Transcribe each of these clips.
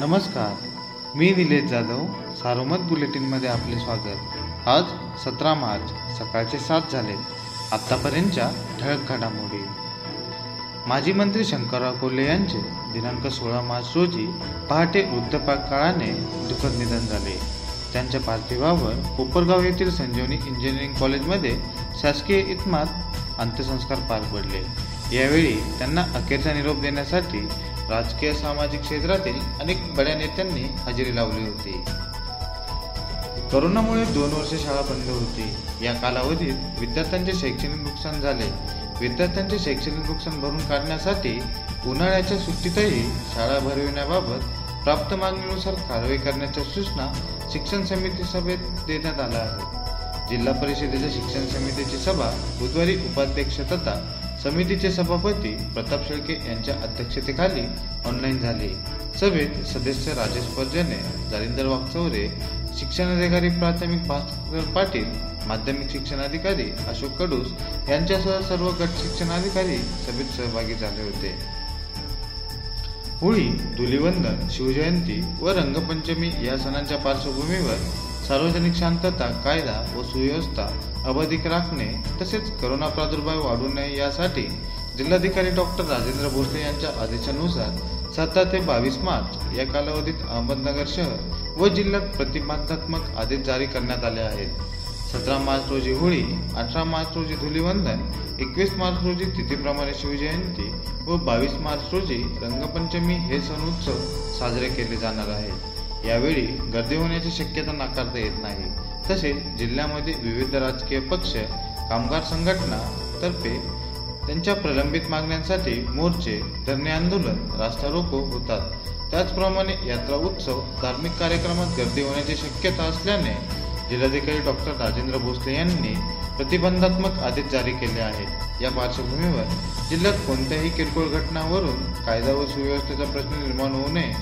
नमस्कार. मी निलेश जाधव सारोमत बुलेटिनमध्ये आपले स्वागत. आज सतरा मार्च सकाळचे सात झाले. आत्तापर्यंतच्या ठळक घडामोडी. माजी मंत्री शंकरराव कोल्हे यांचे दिनांक सोळा मार्च रोजी पहाटे वृद्धपाकाळाने दुःखद निधन झाले. त्यांच्या पार्थिवावर कोपरगाव येथील संजीवनी इंजिनिअरिंग कॉलेजमध्ये शासकीय इतमात अंत्यसंस्कार पार पडले. यावेळी त्यांना अखेरचा निरोप देण्यासाठी राजकीय सामाजिक क्षेत्रातील अनेक बड्या नेत्यांनी हजेरी लावली होती. करोनामुळे दोन वर्ष शाळा बंद होती. या कालावधीत विद्यार्थ्यांचे शैक्षणिक नुकसान झाले. विद्यार्थ्यांचे शैक्षणिक नुकसान भरून काढण्यासाठी उन्हाळ्याच्या सुट्टीतही शाळा भरविण्याबाबत प्राप्त मागणीनुसार कारवाई करण्याच्या सूचना शिक्षण समिती सभेत देण्यात आल्या आहेत. जिल्हा परिषदेच्या शिक्षण समितीची सभा बुधवारी उपाध्यक्ष तथा समितीचे सभापती प्रताप शेळके यांच्या अध्यक्षतेखाली ऑनलाईन झाली. सभेत सदस्य राजेश पर्जने जालिंदर शिक्षण शिक्षणाधिकारी प्राथमिक भास्कर पाटील माध्यमिक शिक्षणाधिकारी अशोक कडूस यांच्यासह सर्व गट शिक्षणाधिकारी सभेत सहभागी झाले होते. होळी धुलिवंदन शिवजयंती व रंगपंचमी या सणांच्या पार्श्वभूमीवर सार्वजनिक शांतता कायदा व सुव्यवस्था अबाधिक राखणे तसेच करोना प्रादुर्भाव वाढू नये यासाठी जिल्हाधिकारी डॉक्टर राजेंद्र भोसले यांच्या आदेशानुसार सतरा ते बावीस मार्च या कालावधीत अहमदनगर शहर व जिल्ह्यात प्रतिबंधात्मक आदेश जारी करण्यात आले आहेत. सतरा मार्च रोजी होळी अठरा मार्च रोजी धुलिवंदन एकवीस मार्च रोजी तिथीप्रमाणे शिवजयंती व बावीस मार्च रोजी रंगपंचमी हे सण उत्सव साजरे केले जाणार आहेत. यावेळी गर्दी होण्याची शक्यता नाकारता येत नाही. तसेच जिल्ह्यामध्ये विविध राजकीय पक्ष कामगार संघटना तर्फे त्यांच्या प्रलंबित मागण्यांसाठी मोर्चे धरणे आंदोलन रास्ता रोको होतात. त्याचप्रमाणे यात्रा उत्सव धार्मिक कार्यक्रमात गर्दी होण्याची शक्यता असल्याने जिल्हाधिकारी डॉक्टर राजेंद्र भोसले यांनी प्रतिबंधात्मक आदेश जारी केले आहेत. या पार्श्वभूमीवर जिल्ह्यात कोणत्याही किरकोळ घटनावरून कायदा व सुव्यवस्थेचा प्रश्न निर्माण होऊ नये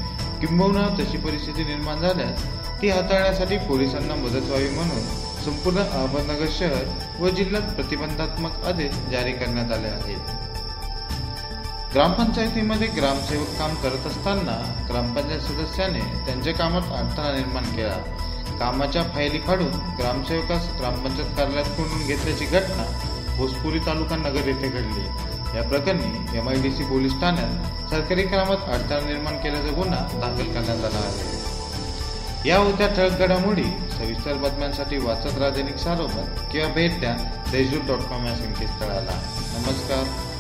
किंबहुना तशी परिस्थिती निर्माण झाल्यास ती हाताळण्यासाठी पोलिसांना मदत व्हावी म्हणून संपूर्ण अहमदनगर शहर व जिल्ह्यात प्रतिबंधात्मक आदेश जारी करण्यात आले आहेत. ग्रामपंचायतीमध्ये ग्रामसेवक काम करत असताना ग्रामपंचायत सदस्याने त्यांच्या कामात अडथळा निर्माण केला. कामाच्या फायली फाडून ग्रामसेवकास ग्रामपंचायत कार्यालयात कोंडून घेतल्याची घटना भोजपुरी तालुका नगर येथे घडली. या प्रकरणी M I D C police ठाण्यात सरकारी कामात अडथळा निर्माण केल्याचा गुन्हा दाखल करण्यात आला आहे. या होत्या ठळक घडामोडी सविस्तर बातम्यांसाठी वाचत राजनिक सारोबर किंवा भेट द्या देशदूत डॉट कॉम या संकेतस्थळाला. नमस्कार.